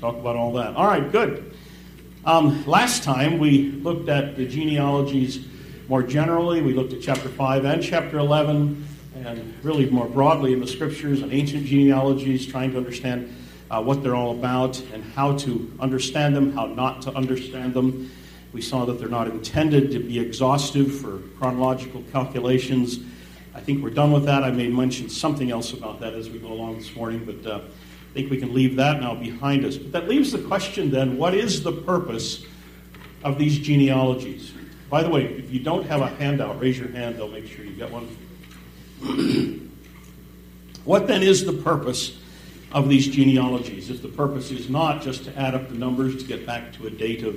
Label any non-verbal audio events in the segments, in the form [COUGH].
We'll talk about all that. All right, good. Um, last time we looked at the genealogies more generally. We looked at chapter 5 and chapter 11, and really more broadly in the scriptures and ancient genealogies, trying to understand uh, what they're all about and how to understand them, how not to understand them. We saw that they're not intended to be exhaustive for chronological calculations. I think we're done with that. I may mention something else about that as we go along this morning, but uh, think we can leave that now behind us. But that leaves the question then what is the purpose of these genealogies? By the way, if you don't have a handout, raise your hand. They'll make sure you get one. [CLEARS THROAT] what then is the purpose of these genealogies? If the purpose is not just to add up the numbers to get back to a date of,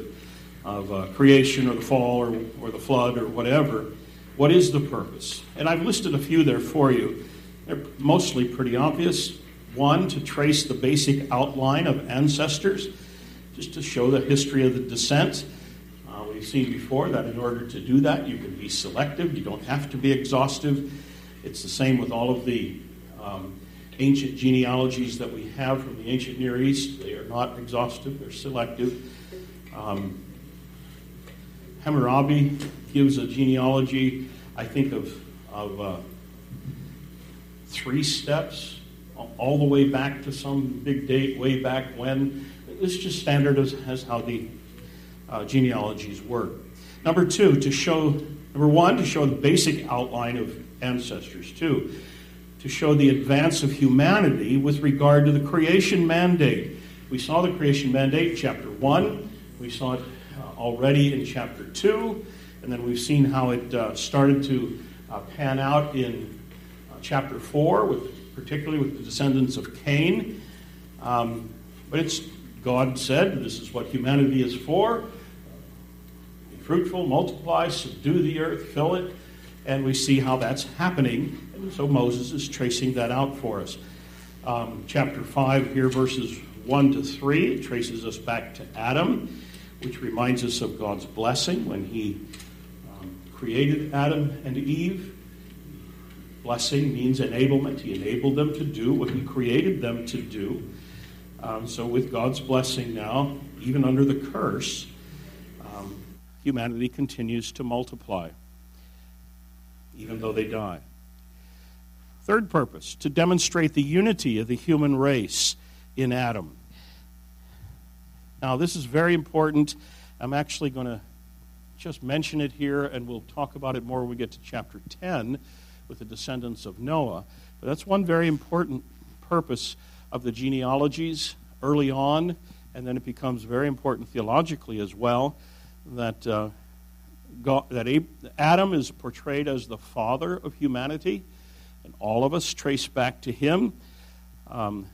of uh, creation or the fall or, or the flood or whatever, what is the purpose? And I've listed a few there for you. They're mostly pretty obvious. One, to trace the basic outline of ancestors, just to show the history of the descent we've seen before that in order to do that, you can be selective. You don't have to be exhaustive. It's the same with all of the um, ancient genealogies that we have from the ancient Near East. They are not exhaustive, they're selective. Um, Hammurabi gives a genealogy, I think, of, of uh, three steps, all the way back to some big date, way back when. It's just standard as, as how the uh, genealogies work. Number two, to show, number one, to show the basic outline of ancestors. Two, to show the advance of humanity with regard to the creation mandate. We saw the creation mandate chapter 1, we saw it uh, already in chapter 2, and then we've seen how it uh, started to uh, pan out in uh, chapter 4, with, particularly with the descendants of Cain. Um, but it's God said this is what humanity is for fruitful, multiply, subdue the earth, fill it. And we see how that's happening. And so Moses is tracing that out for us. Um, chapter 5, here, verses 1 to 3, it traces us back to Adam, which reminds us of God's blessing when he um, created Adam and Eve. Blessing means enablement. He enabled them to do what he created them to do. Um, so, with God's blessing now, even under the curse, humanity continues to multiply, even though they die. Third purpose, to demonstrate the unity of the human race in Adam. Now, this is very important. I'm actually going to just mention it here, and we'll talk about it more when we get to chapter 10 with the descendants of Noah. But that's one very important purpose of the genealogies early on, and then it becomes very important theologically as well that, uh, God, that Adam is portrayed as the father of humanity, and all of us trace back to him. Um,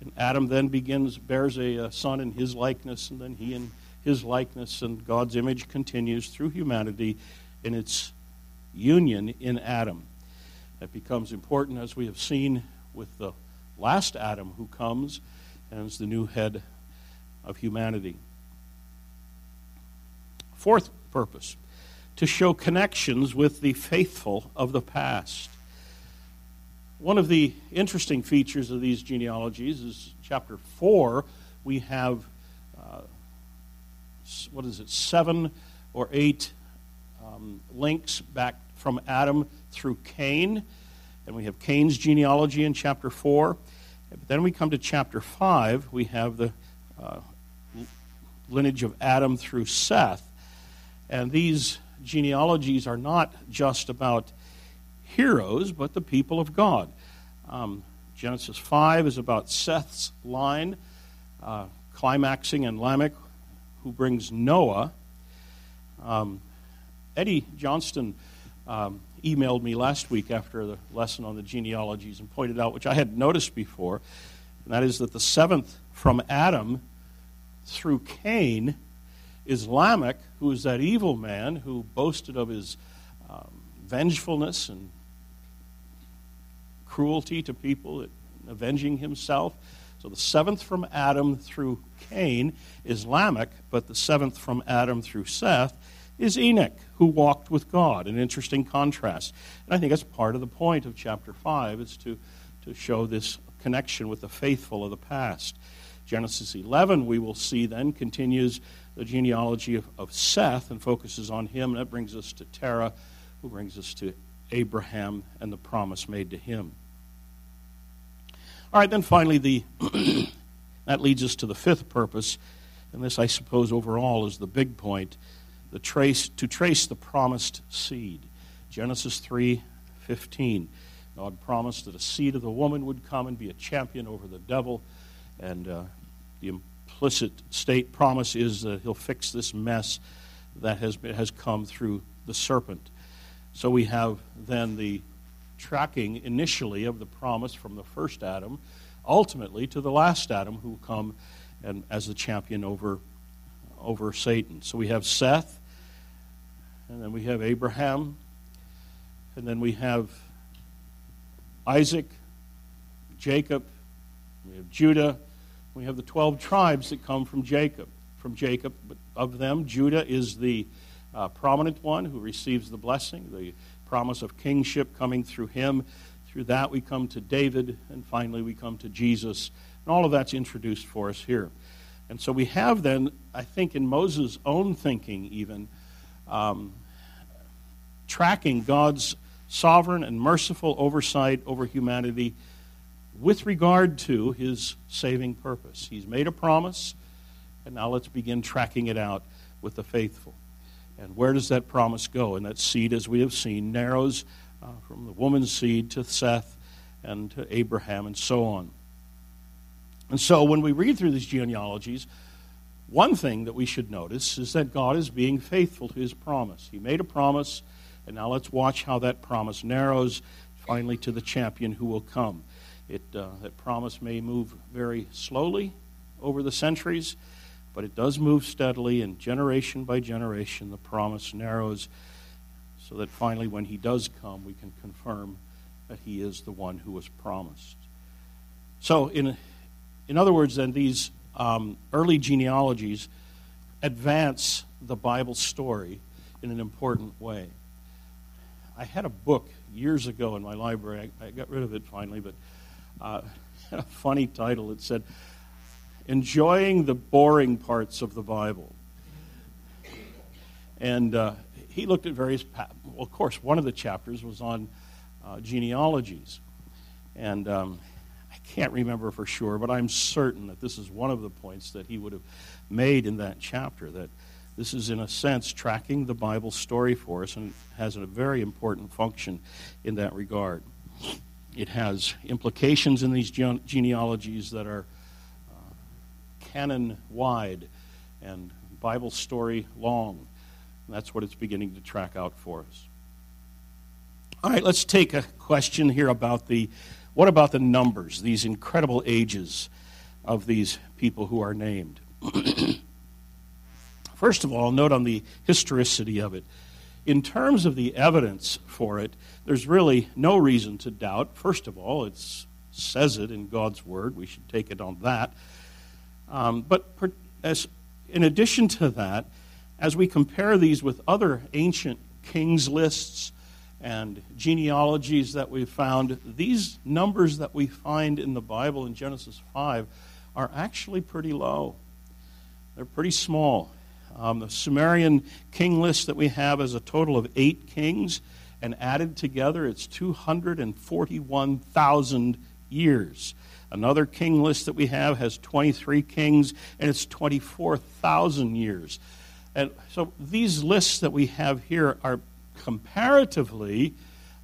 and Adam then begins, bears a, a son in his likeness, and then he in his likeness, and God's image continues through humanity in its union in Adam. That becomes important as we have seen with the last Adam who comes and is the new head of humanity. Fourth purpose to show connections with the faithful of the past. One of the interesting features of these genealogies is chapter 4, we have, uh, what is it, seven or eight um, links back from Adam through Cain. And we have Cain's genealogy in chapter 4. But then we come to chapter 5, we have the uh, lineage of Adam through Seth. And these genealogies are not just about heroes, but the people of God. Um, Genesis 5 is about Seth's line, uh, climaxing in Lamech, who brings Noah. Um, Eddie Johnston um, emailed me last week after the lesson on the genealogies and pointed out, which I hadn't noticed before, and that is that the seventh from Adam through Cain is Lamech, who is that evil man who boasted of his um, vengefulness and cruelty to people, avenging himself. So the seventh from Adam through Cain is Lamech, but the seventh from Adam through Seth is Enoch, who walked with God. An interesting contrast. And I think that's part of the point of chapter 5 is to, to show this connection with the faithful of the past. Genesis 11, we will see then, continues the genealogy of, of Seth and focuses on him. And that brings us to Terah, who brings us to Abraham and the promise made to him. All right, then finally, the [CLEARS THROAT] that leads us to the fifth purpose, and this, I suppose, overall is the big point: the trace to trace the promised seed. Genesis three fifteen. God promised that a seed of the woman would come and be a champion over the devil, and uh, the implicit state promise is that he'll fix this mess that has, been, has come through the serpent. So we have then the tracking initially of the promise from the first Adam, ultimately to the last Adam who will come and as the champion over, over Satan. So we have Seth, and then we have Abraham, and then we have Isaac, Jacob, we have Judah, we have the 12 tribes that come from Jacob. From Jacob, of them, Judah is the uh, prominent one who receives the blessing, the promise of kingship coming through him. Through that, we come to David, and finally, we come to Jesus. And all of that's introduced for us here. And so we have then, I think, in Moses' own thinking, even, um, tracking God's sovereign and merciful oversight over humanity with regard to his saving purpose. He's made a promise, and now let's begin tracking it out with the faithful. And where does that promise go? And that seed, as we have seen, narrows uh, from the woman's seed to Seth and to Abraham and so on. And so when we read through these genealogies, one thing that we should notice is that God is being faithful to his promise. He made a promise, and now let's watch how that promise narrows finally to the champion who will come. It, uh, that promise may move very slowly over the centuries, but it does move steadily, and generation by generation, the promise narrows so that finally, when he does come, we can confirm that he is the one who was promised. So, in, in other words, then, these um, early genealogies advance the Bible story in an important way. I had a book years ago in my library. I, I got rid of it finally, but uh, [LAUGHS] a funny title. It said, Enjoying the Boring Parts of the Bible. And uh, he looked at various, pa- well, of course, one of the chapters was on uh, genealogies. And um, can't remember for sure, but I'm certain that this is one of the points that he would have made in that chapter that this is, in a sense, tracking the Bible story for us and has a very important function in that regard. It has implications in these genealogies that are uh, canon wide and Bible story long. And that's what it's beginning to track out for us. All right, let's take a question here about the what about the numbers, these incredible ages of these people who are named? [CLEARS THROAT] First of all, note on the historicity of it. In terms of the evidence for it, there's really no reason to doubt. First of all, it says it in God's Word. We should take it on that. Um, but as, in addition to that, as we compare these with other ancient kings lists and genealogies that we've found, these numbers that we find in the Bible in Genesis 5 are actually pretty low. They're pretty small. Um, the Sumerian king list that we have is a total of eight kings, and added together, it's 241,000 years. Another king list that we have has 23 kings, and it's 24,000 years. And so these lists that we have here are comparatively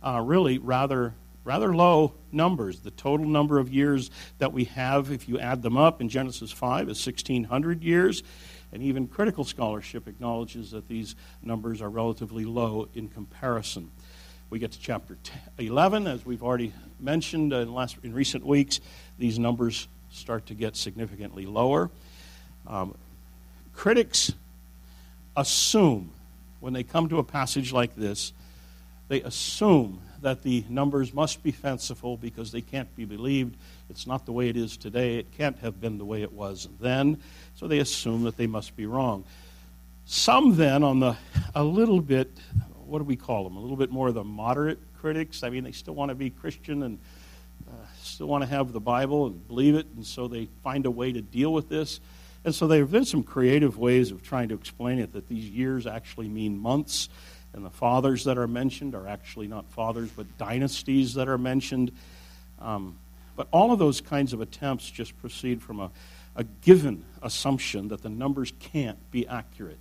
uh, really rather rather low numbers. The total number of years that we have, if you add them up in Genesis 5, is 1,600 years. And even critical scholarship acknowledges that these numbers are relatively low in comparison. We get to chapter 11, as we've already mentioned in, last, in recent weeks, these numbers start to get significantly lower. Um, critics assume, when they come to a passage like this, they assume that the numbers must be fanciful because they can't be believed. It's not the way it is today. It can't have been the way it was then. So they assume that they must be wrong. Some then, on the a little bit, what do we call them? A little bit more of the moderate critics. I mean, they still want to be Christian and uh, still want to have the Bible and believe it, and so they find a way to deal with this. And so there have been some creative ways of trying to explain it that these years actually mean months, and the fathers that are mentioned are actually not fathers, but dynasties that are mentioned. Um, but all of those kinds of attempts just proceed from a, a given assumption that the numbers can't be accurate.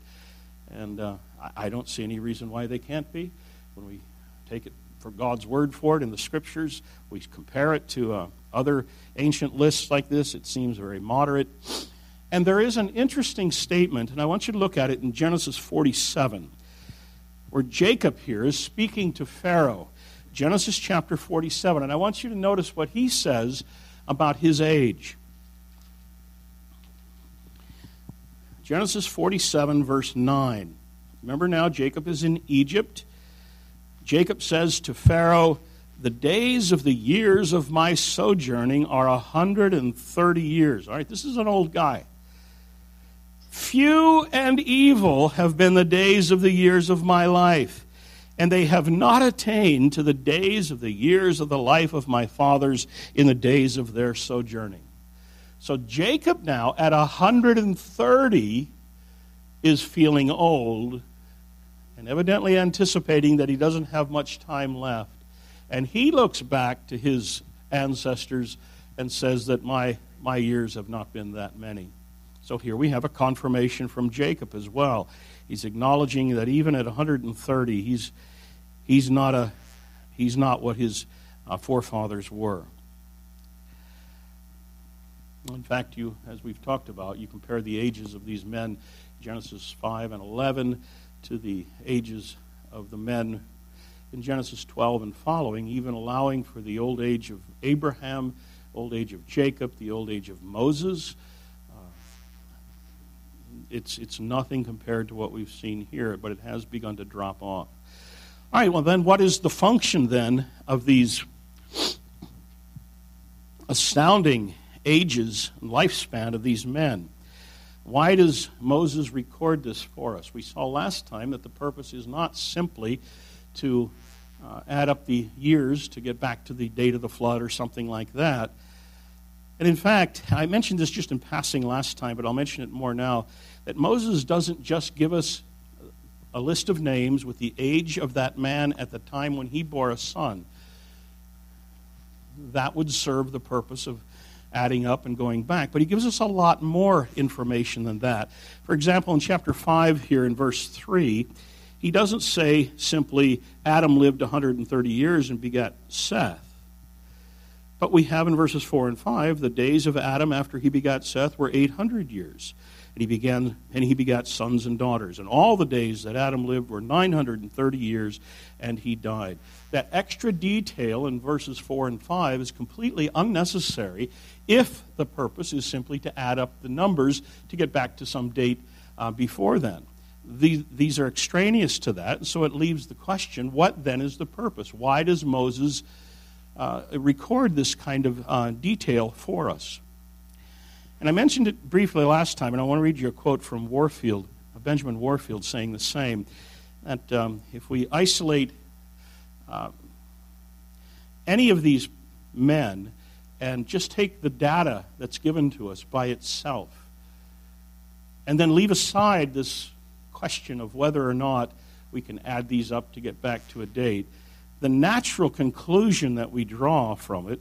And uh, I, I don't see any reason why they can't be. When we take it for God's word for it in the scriptures, we compare it to uh, other ancient lists like this, it seems very moderate. And there is an interesting statement, and I want you to look at it in Genesis 47, where Jacob here is speaking to Pharaoh. Genesis chapter 47. And I want you to notice what he says about his age. Genesis 47, verse 9. Remember now, Jacob is in Egypt. Jacob says to Pharaoh, The days of the years of my sojourning are a 130 years. All right, this is an old guy. Few and evil have been the days of the years of my life, and they have not attained to the days of the years of the life of my fathers in the days of their sojourning. So Jacob now, at 130, is feeling old and evidently anticipating that he doesn't have much time left. And he looks back to his ancestors and says that my, my years have not been that many. So here we have a confirmation from Jacob as well. He's acknowledging that even at 130, he's, he's, not, a, he's not what his uh, forefathers were. In fact, you, as we've talked about, you compare the ages of these men, Genesis 5 and 11, to the ages of the men in Genesis 12 and following, even allowing for the old age of Abraham, old age of Jacob, the old age of Moses, it's, it's nothing compared to what we've seen here, but it has begun to drop off. All right, well, then, what is the function then of these astounding ages and lifespan of these men? Why does Moses record this for us? We saw last time that the purpose is not simply to uh, add up the years to get back to the date of the flood or something like that. And in fact, I mentioned this just in passing last time, but I'll mention it more now that Moses doesn't just give us a list of names with the age of that man at the time when he bore a son. That would serve the purpose of adding up and going back. But he gives us a lot more information than that. For example, in chapter 5 here in verse 3, he doesn't say simply Adam lived 130 years and begat Seth. But we have in verses 4 and 5 the days of Adam after he begat Seth were 800 years. And he began and he begat sons and daughters. And all the days that Adam lived were 930 years, and he died. That extra detail in verses 4 and 5 is completely unnecessary if the purpose is simply to add up the numbers to get back to some date uh, before then. These, these are extraneous to that, so it leaves the question what then is the purpose? Why does Moses uh, record this kind of uh, detail for us? And I mentioned it briefly last time, and I want to read you a quote from Warfield, Benjamin Warfield, saying the same that um, if we isolate uh, any of these men and just take the data that's given to us by itself, and then leave aside this question of whether or not we can add these up to get back to a date, the natural conclusion that we draw from it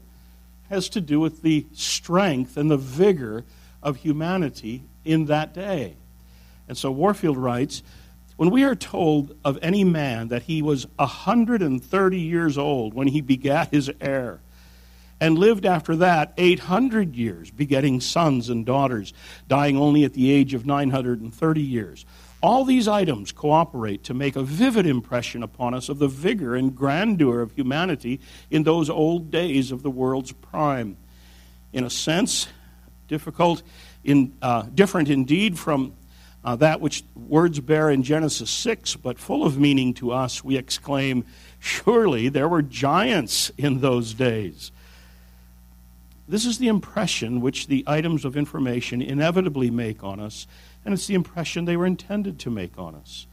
has to do with the strength and the vigor of humanity in that day. And so Warfield writes When we are told of any man that he was 130 years old when he begat his heir, and lived after that 800 years, begetting sons and daughters, dying only at the age of 930 years. All these items cooperate to make a vivid impression upon us of the vigor and grandeur of humanity in those old days of the world's prime. In a sense, difficult, in, uh, different indeed from uh, that which words bear in Genesis 6, but full of meaning to us, we exclaim, Surely there were giants in those days. This is the impression which the items of information inevitably make on us and it's the impression they were intended to make on us.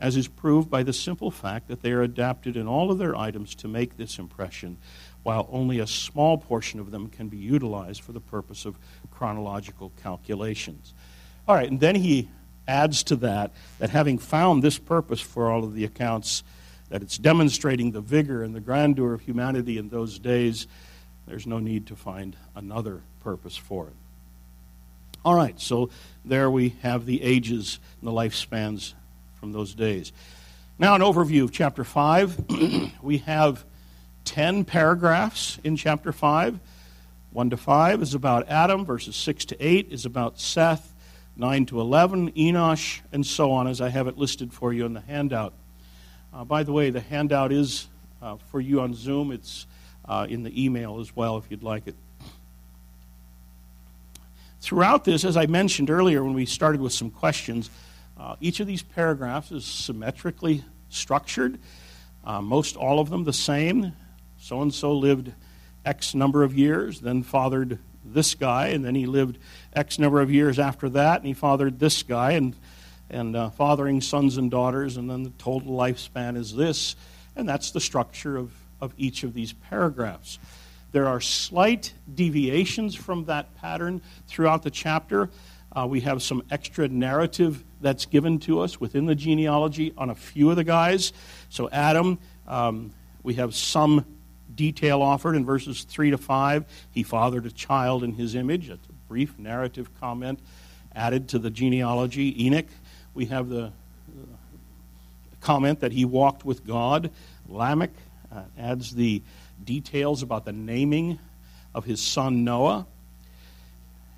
as is proved by the simple fact that they are adapted in all of their items to make this impression, while only a small portion of them can be utilized for the purpose of chronological calculations. All right, and then he adds to that that having found this purpose for all of the accounts, that it's demonstrating the vigor and the grandeur of humanity in those days, there's no need to find another purpose for it. All right, so there we have the ages and the lifespans from those days. Now, an overview of chapter 5. [CLEARS THROAT] we have 10 paragraphs in chapter 5. 1 to 5 is about Adam, verses 6 to 8 is about Seth, 9 to 11, Enosh, and so on, as I have it listed for you in the handout. Uh, by the way, the handout is uh, for you on Zoom. It's uh, in the email as well if you'd like it. Throughout this, as I mentioned earlier when we started with some questions, uh, each of these paragraphs is symmetrically structured, uh, most all of them the same. So and so lived X number of years, then fathered this guy, and then he lived X number of years after that, and he fathered this guy, and, and uh, fathering sons and daughters, and then the total lifespan is this, and that's the structure of, of each of these paragraphs. There are slight deviations from that pattern throughout the chapter. Uh, we have some extra narrative that's given to us within the genealogy on a few of the guys. So, Adam, um, we have some detail offered in verses 3 to 5. He fathered a child in his image. That's a brief narrative comment added to the genealogy. Enoch, we have the uh, comment that he walked with God. Lamech uh, adds the details about the naming of his son Noah.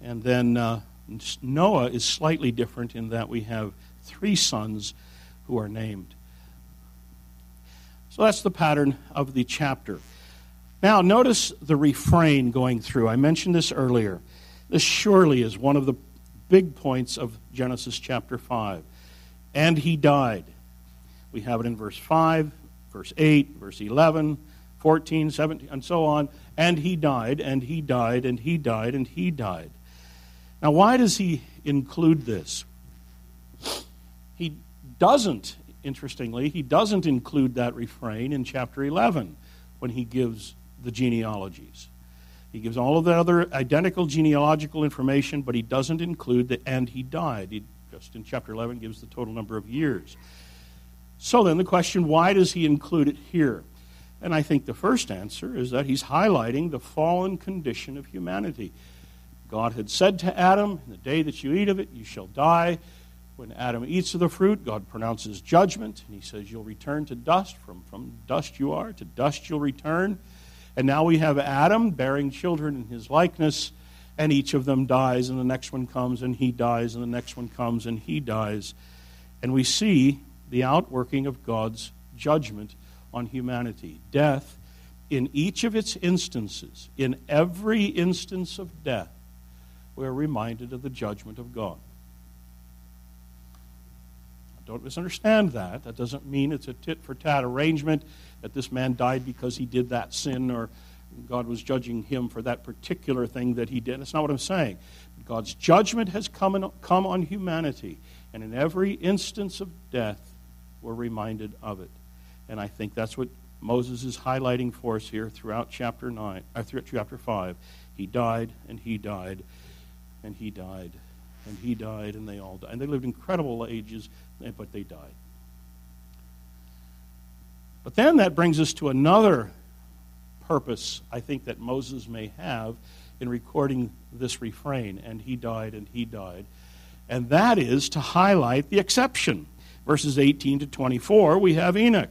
And then uh, Noah is slightly different in that we have three sons who are named. So that's the pattern of the chapter. Now, notice the refrain going through. I mentioned this earlier. This surely is one of the big points of Genesis chapter 5. And he died. We have it in verse 5, verse 8, verse 11, 14, 17, and so on. And he died, and he died, and he died, and he died. Now, why does he include this? He doesn't, interestingly, he doesn't include that refrain in chapter 11 when he gives the genealogies. He gives all of the other identical genealogical information, but he doesn't include the and he died. He just in chapter 11 gives the total number of years. So then the question, why does he include it here? And I think the first answer is that he's highlighting the fallen condition of humanity. God had said to Adam, the day that you eat of it, you shall die. When Adam eats of the fruit, God pronounces judgment, and he says, You'll return to dust. From, from dust you are, to dust you'll return. And now we have Adam bearing children in his likeness, and each of them dies, and the next one comes, and he dies, and the next one comes, and he dies. And we see the outworking of God's judgment on humanity. Death, in each of its instances, in every instance of death, we're reminded of the judgment of God. Don't misunderstand that. That doesn't mean it's a tit for tat arrangement that this man died because he did that sin or God was judging him for that particular thing that he did. That's not what I'm saying. God's judgment has come, in, come on humanity, and in every instance of death, we're reminded of it. And I think that's what Moses is highlighting for us here throughout chapter nine, uh, throughout chapter five. He died and he died and he died and he died and they all died. And they lived incredible ages, but they died. But then that brings us to another purpose I think that Moses may have in recording this refrain, and he died and he died. And that is to highlight the exception. Verses 18 to 24, we have Enoch.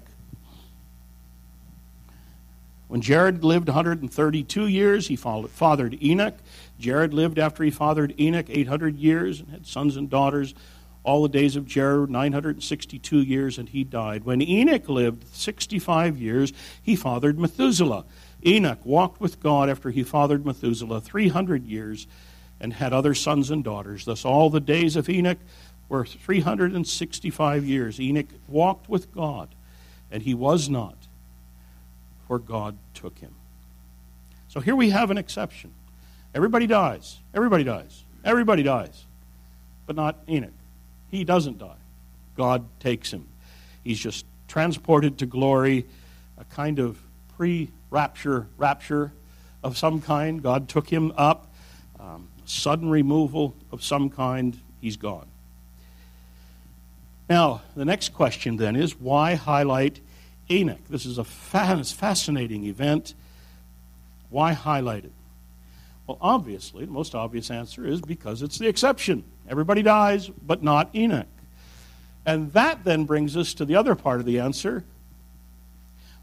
When Jared lived 132 years, he fathered Enoch. Jared lived after he fathered Enoch 800 years and had sons and daughters. All the days of Jared, 962 years, and he died. When Enoch lived 65 years, he fathered Methuselah. Enoch walked with God after he fathered Methuselah 300 years and had other sons and daughters. Thus, all the days of Enoch were 365 years. Enoch walked with God, and he was not where God took him. So here we have an exception. Everybody dies. Everybody dies. Everybody dies. But not Enoch. He doesn't die. God takes him. He's just transported to glory, a kind of pre rapture rapture of some kind. God took him up, um, sudden removal of some kind. He's gone. Now, the next question then is why highlight Enoch? This is a fascinating event. Why highlight it? Well, obviously, the most obvious answer is because it's the exception. Everybody dies, but not Enoch. And that then brings us to the other part of the answer.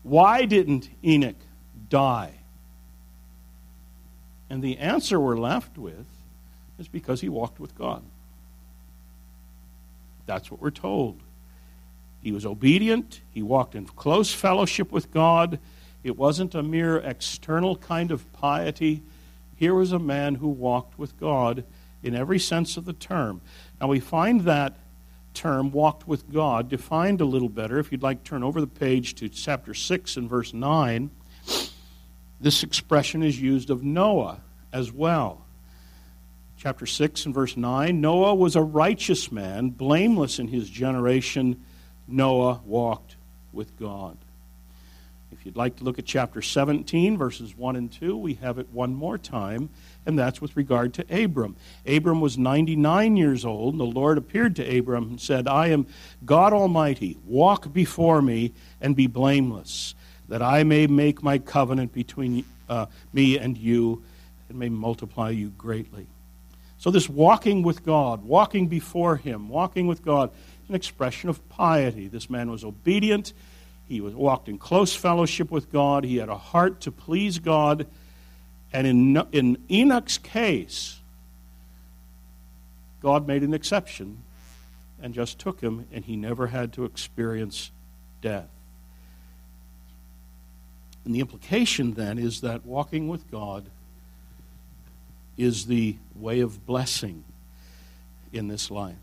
Why didn't Enoch die? And the answer we're left with is because he walked with God. That's what we're told. He was obedient, he walked in close fellowship with God. It wasn't a mere external kind of piety. Here was a man who walked with God in every sense of the term. Now we find that term, walked with God, defined a little better. If you'd like turn over the page to chapter 6 and verse 9, this expression is used of Noah as well. Chapter 6 and verse 9 Noah was a righteous man, blameless in his generation. Noah walked with God. If you'd like to look at chapter 17, verses 1 and 2, we have it one more time and that's with regard to Abram. Abram was 99 years old, and the Lord appeared to Abram and said, I am God Almighty. Walk before me and be blameless, that I may make my covenant between uh, me and you and may multiply you greatly. So, this walking with God, walking before Him, walking with God, an expression of piety. This man was obedient. He was walked in close fellowship with God. He had a heart to please God and in, in Enoch's case, God made an exception and just took him, and he never had to experience death. And the implication then is that walking with God is the way of blessing in this life.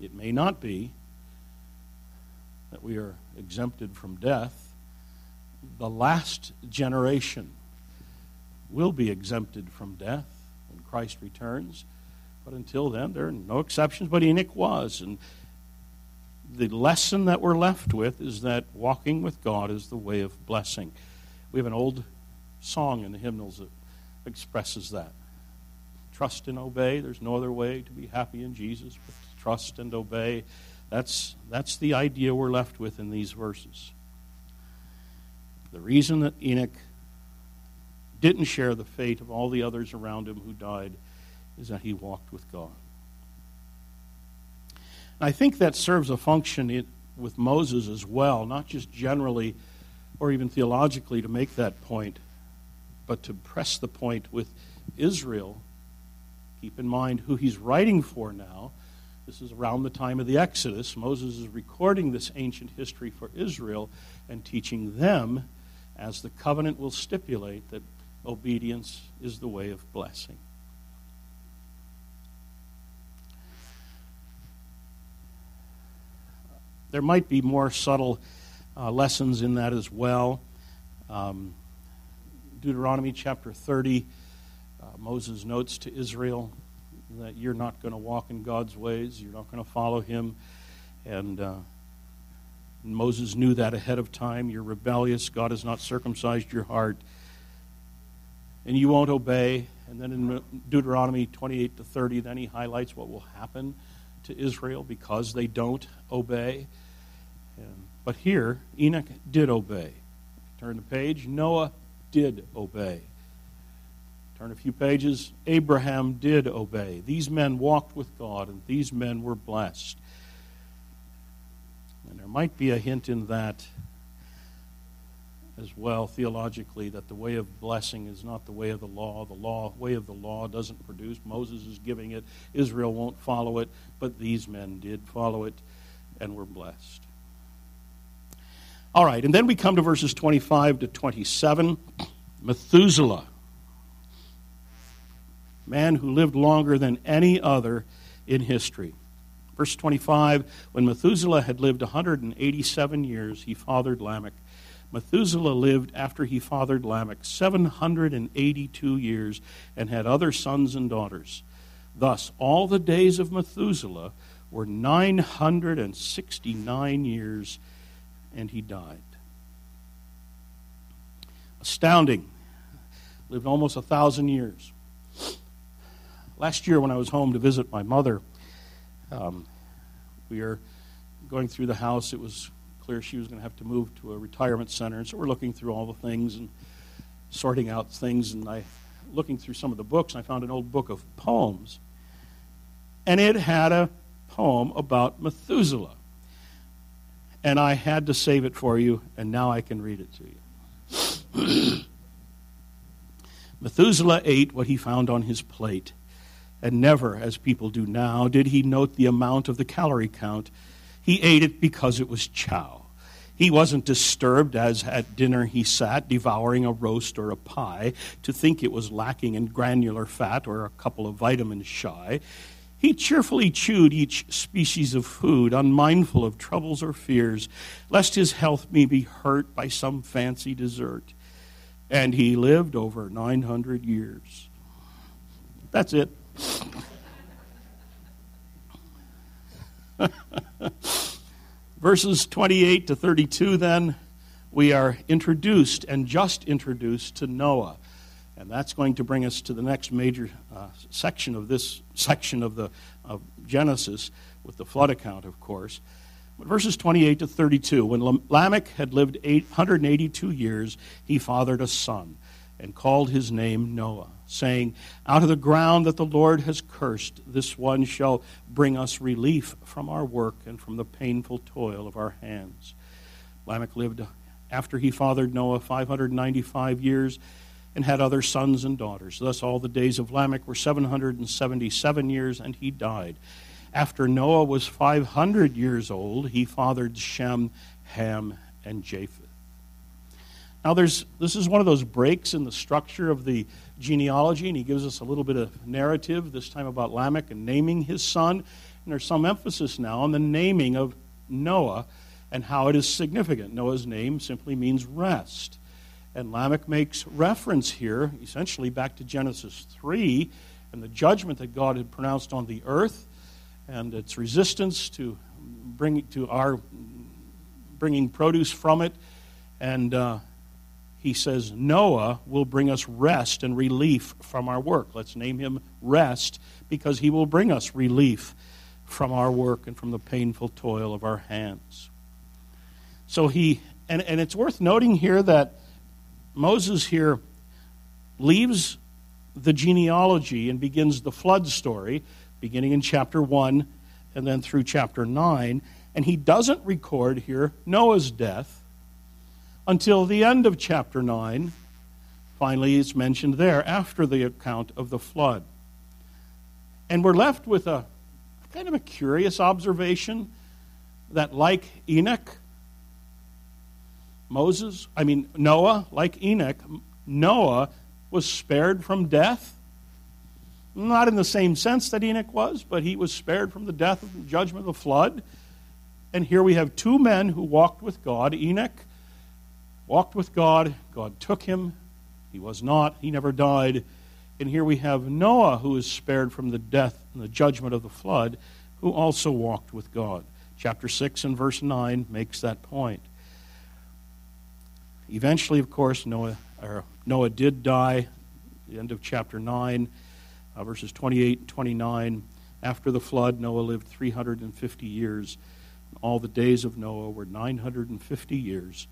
It may not be that we are exempted from death. The last generation will be exempted from death when Christ returns. But until then, there are no exceptions, but Enoch was. And the lesson that we're left with is that walking with God is the way of blessing. We have an old song in the hymnals that expresses that. Trust and obey. There's no other way to be happy in Jesus but trust and obey. That's, that's the idea we're left with in these verses. The reason that Enoch didn't share the fate of all the others around him who died is that he walked with God. And I think that serves a function with Moses as well, not just generally or even theologically to make that point, but to press the point with Israel. Keep in mind who he's writing for now. This is around the time of the Exodus. Moses is recording this ancient history for Israel and teaching them, as the covenant will stipulate, that obedience is the way of blessing. There might be more subtle uh, lessons in that as well. Um, Deuteronomy chapter 30, uh, Moses notes to Israel that you're not going to walk in God's ways, you're not going to follow him. And uh, Moses knew that ahead of time. You're rebellious. God has not circumcised your heart and you won't obey. And then in Deuteronomy 28 to 30, then he highlights what will happen to Israel because they don't obey. And, but here, Enoch did obey. Turn the page, Noah did obey. Turn a few pages, Abraham did obey. These men walked with God, and these men were blessed. And there might be a hint in that as well theologically that the way of blessing is not the way of the law. The law way of the law doesn't produce. Moses is giving it. Israel won't follow it, but these men did follow it and were blessed. All right, and then we come to verses 25 to 27. Methuselah, man who lived longer than any other in history. Verse 25 When Methuselah had lived 187 years, he fathered Lamech. Methuselah lived after he fathered Lamech 782 years and had other sons and daughters. Thus, all the days of Methuselah were 969 years, and he died. Astounding. Lived almost a thousand years. Last year, when I was home to visit my mother, um, we were going through the house. It was clear she was going to have to move to a retirement center, and so we're looking through all the things and sorting out things. And I, looking through some of the books, I found an old book of poems, and it had a poem about Methuselah. And I had to save it for you, and now I can read it to you. [CLEARS THROAT] Methuselah ate what he found on his plate, and never, as people do now, did he note the amount of the calorie count. He ate it because it was chow. He wasn't disturbed as at dinner he sat, devouring a roast or a pie, to think it was lacking in granular fat or a couple of vitamins shy. He cheerfully chewed each species of food, unmindful of troubles or fears, lest his health may be hurt by some fancy dessert. And he lived over 900 years. That's it. [LAUGHS] Verses 28 to 32, then, we are introduced and just introduced to Noah. And that's going to bring us to the next major uh, section of this section of the of Genesis, with the flood account, of course. But verses 28 to 32 When Lamech had lived 882 years, he fathered a son and called his name Noah, saying, Out of the ground that the Lord has cursed, this one shall bring us relief from our work and from the painful toil of our hands. Lamech lived after he fathered Noah 595 years and had other sons and daughters. Thus, all the days of Lamech were 777 years, and he died. After Noah was 500 years old, he fathered Shem, Ham, and Japheth. Now, there's, this is one of those breaks in the structure of the genealogy, and he gives us a little bit of narrative, this time about Lamech and naming his son. And there's some emphasis now on the naming of Noah and how it is significant. Noah's name simply means rest. And Lamech makes reference here, essentially back to Genesis 3 and the judgment that God had pronounced on the earth and its resistance to bring to our bringing produce from it. And uh, he says, Noah will bring us rest and relief from our work. Let's name him Rest because he will bring us relief from our work and from the painful toil of our hands. So he, and, and it's worth noting here that Moses here leaves the genealogy and begins the flood story, beginning in chapter 1 and then through chapter 9. And he doesn't record here Noah's death until the end of chapter 9. Finally, it's mentioned there after the account of the flood. And we're left with a kind of a curious observation that, like Enoch, Moses, I mean, Noah, like Enoch, Noah was spared from death. Not in the same sense that Enoch was, but he was spared from the death of the judgment of the flood. And here we have two men who walked with God. Enoch walked with God, God took him. He was not, he never died. And here we have Noah, who is spared from the death and the judgment of the flood, who also walked with God. Chapter 6 and verse 9 makes that point. Eventually, of course, Noah, Noah did die. The end of chapter 9, uh, verses 28 and 29. After the flood, Noah lived 350 years. All the days of Noah were 950 years,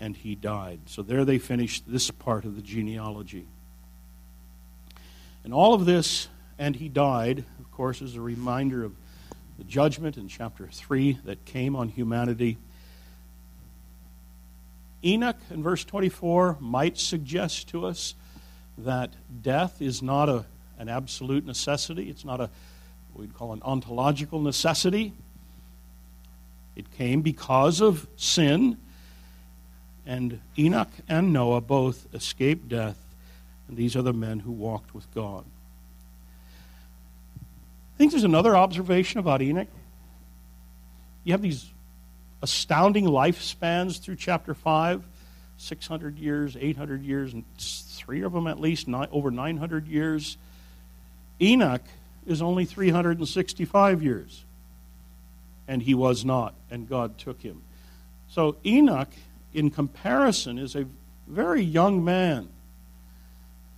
and he died. So there they finished this part of the genealogy. And all of this, and he died, of course, is a reminder of the judgment in chapter 3 that came on humanity Enoch in verse 24 might suggest to us that death is not a, an absolute necessity. It's not a we'd call an ontological necessity. It came because of sin, and Enoch and Noah both escaped death, and these are the men who walked with God. I think there's another observation about Enoch. You have these astounding lifespans through chapter 5 600 years, 800 years, and three of them at least, over 900 years. Enoch is only 365 years. and he was not, and God took him. So Enoch, in comparison, is a very young man.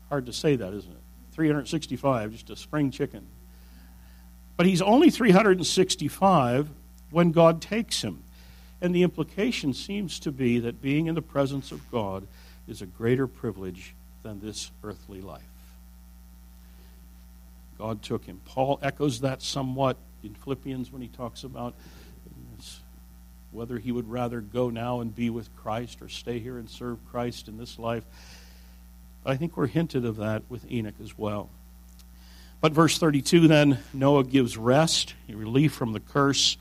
Hard to say that, isn't it? 365, just a spring chicken. But he's only 365 when God takes him. And the implication seems to be that being in the presence of God is a greater privilege than this earthly life. God took him. Paul echoes that somewhat in Philippians when he talks about whether he would rather go now and be with Christ or stay here and serve Christ in this life. I think we're hinted of that with Enoch as well. But verse 32 then, Noah gives rest, relief from the curse.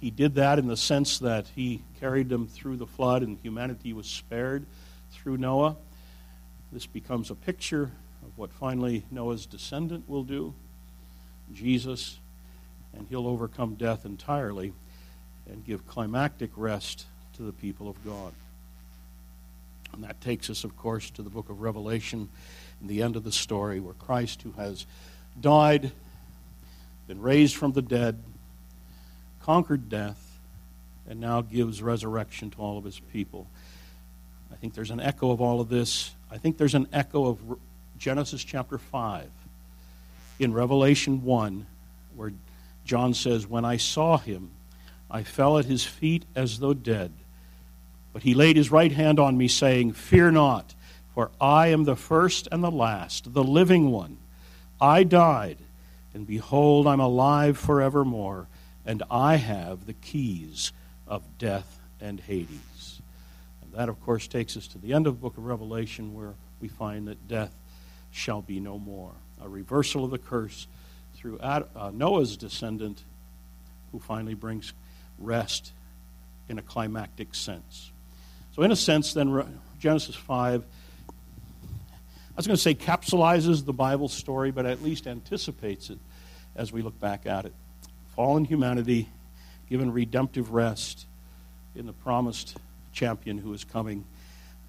He did that in the sense that he carried them through the flood and humanity was spared through Noah. This becomes a picture of what finally Noah's descendant will do Jesus, and he'll overcome death entirely and give climactic rest to the people of God. And that takes us, of course, to the book of Revelation and the end of the story where Christ, who has died, been raised from the dead, conquered death, and now gives resurrection to all of his people. I think there's an echo of all of this. I think there's an echo of Genesis chapter 5 in Revelation 1, where John says, When I saw him, I fell at his feet as though dead. But he laid his right hand on me, saying, Fear not, for I am the first and the last, the living one. I died, and behold, I'm alive forevermore, and I have the keys of death and Hades. And that, of course, takes us to the end of the book of Revelation, where we find that death shall be no more. A reversal of the curse through uh, Noah's descendant, who finally brings rest in a climactic sense. So, in a sense, then, Genesis 5, I was going to say capsulizes the Bible story, but at least anticipates it as we look back at it. Fallen humanity given redemptive rest in the promised champion who is coming,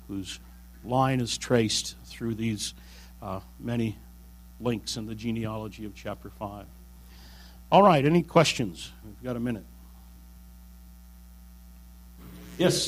whose line is traced through these uh, many links in the genealogy of chapter 5. All right, any questions? We've got a minute. Yes.